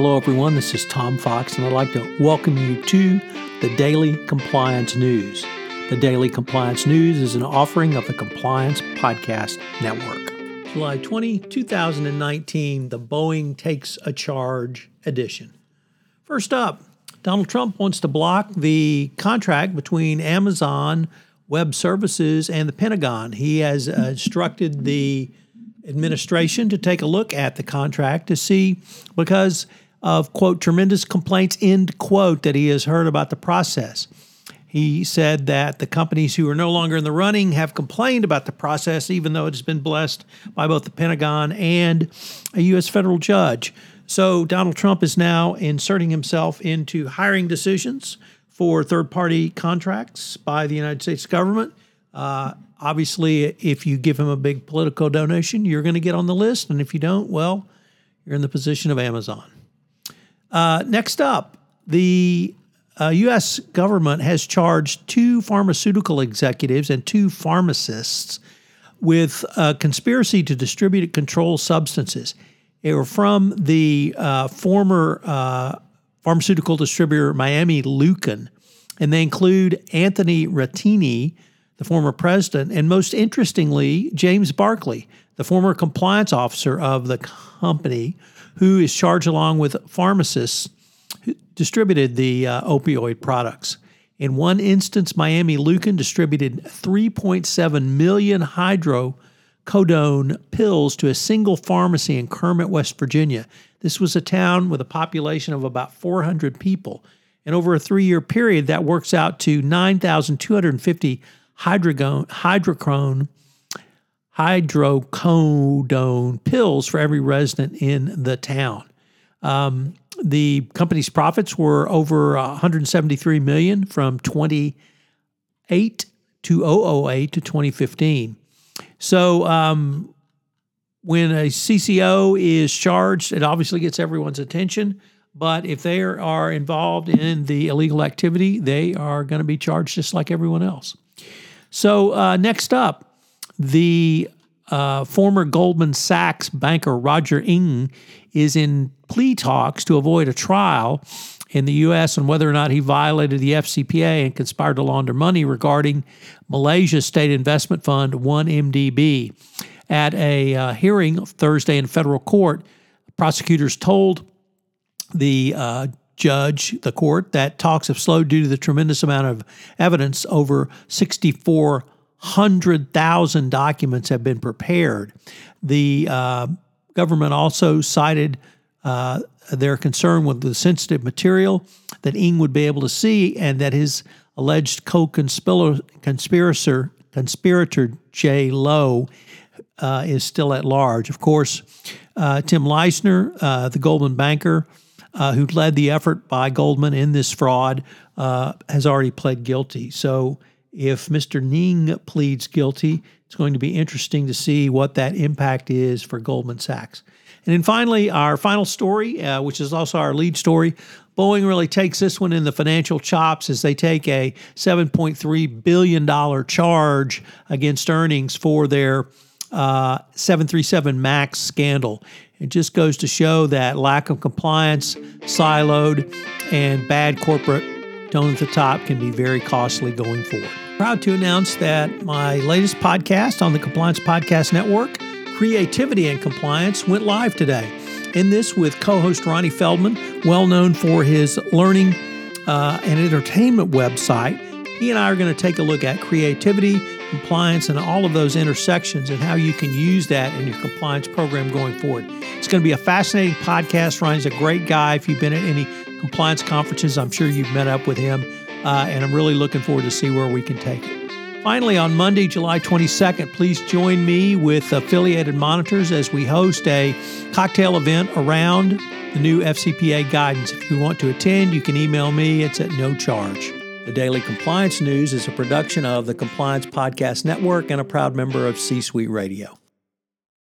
Hello, everyone. This is Tom Fox, and I'd like to welcome you to the Daily Compliance News. The Daily Compliance News is an offering of the Compliance Podcast Network. July 20, 2019, the Boeing Takes a Charge edition. First up, Donald Trump wants to block the contract between Amazon Web Services and the Pentagon. He has uh, instructed the administration to take a look at the contract to see because of quote tremendous complaints end quote that he has heard about the process. He said that the companies who are no longer in the running have complained about the process, even though it has been blessed by both the Pentagon and a U.S. federal judge. So Donald Trump is now inserting himself into hiring decisions for third party contracts by the United States government. Uh, obviously, if you give him a big political donation, you're going to get on the list. And if you don't, well, you're in the position of Amazon. Uh, next up, the uh, U.S. government has charged two pharmaceutical executives and two pharmacists with a conspiracy to distribute controlled substances. They were from the uh, former uh, pharmaceutical distributor Miami Luken, and they include Anthony Rattini, the former president, and most interestingly, James Barclay, the former compliance officer of the company, who is charged along with pharmacists who distributed the uh, opioid products. In one instance, Miami Luken distributed 3.7 million hydrocodone pills to a single pharmacy in Kermit, West Virginia. This was a town with a population of about 400 people. And over a three year period, that works out to 9,250 hydrocodone hydrocodone pills for every resident in the town. Um, the company's profits were over 173 million from 28 to 008 to 2015. So um, when a CCO is charged, it obviously gets everyone's attention. But if they are involved in the illegal activity, they are going to be charged just like everyone else. So uh, next up, the uh, former Goldman Sachs banker Roger Ng is in plea talks to avoid a trial in the U.S. on whether or not he violated the FCPA and conspired to launder money regarding Malaysia's state investment fund 1MDB. At a uh, hearing Thursday in federal court, prosecutors told the uh, judge, the court, that talks have slowed due to the tremendous amount of evidence over 64 100,000 documents have been prepared. The uh, government also cited uh, their concern with the sensitive material that Ng would be able to see, and that his alleged co-conspirator, conspirator Jho Low, uh, is still at large. Of course, uh, Tim Leissner, uh, the Goldman banker, uh, who led the effort by Goldman in this fraud, has already pled guilty. So if Mr. Ng pleads guilty, it's going to be interesting to see what that impact is for Goldman Sachs. And then finally, our final story, uh, which is also our lead story. Boeing really takes this one in the financial chops as they take a $7.3 billion charge against earnings for their uh, 737 MAX scandal. It just goes to show that lack of compliance, siloed, and bad corporate tone at the top can be very costly going forward. Proud to announce that my latest podcast on the Compliance Podcast Network, Creativity and Compliance, went live today. In this, with co host Ronnie Feldman, well known for his learning uh, and entertainment website, he and I are going to take a look at creativity, compliance, and all of those intersections and how you can use that in your compliance program going forward. It's going to be a fascinating podcast. Ryan's a great guy. If you've been at any compliance conferences. I'm sure you've met up with him, uh, and I'm really looking forward to see where we can take it. Finally, on Monday, July 22nd, please join me with affiliated monitors as we host a cocktail event around the new FCPA guidance. If you want to attend, you can email me. It's at no charge. The Daily Compliance News is a production of the Compliance Podcast Network and a proud member of C Suite Radio.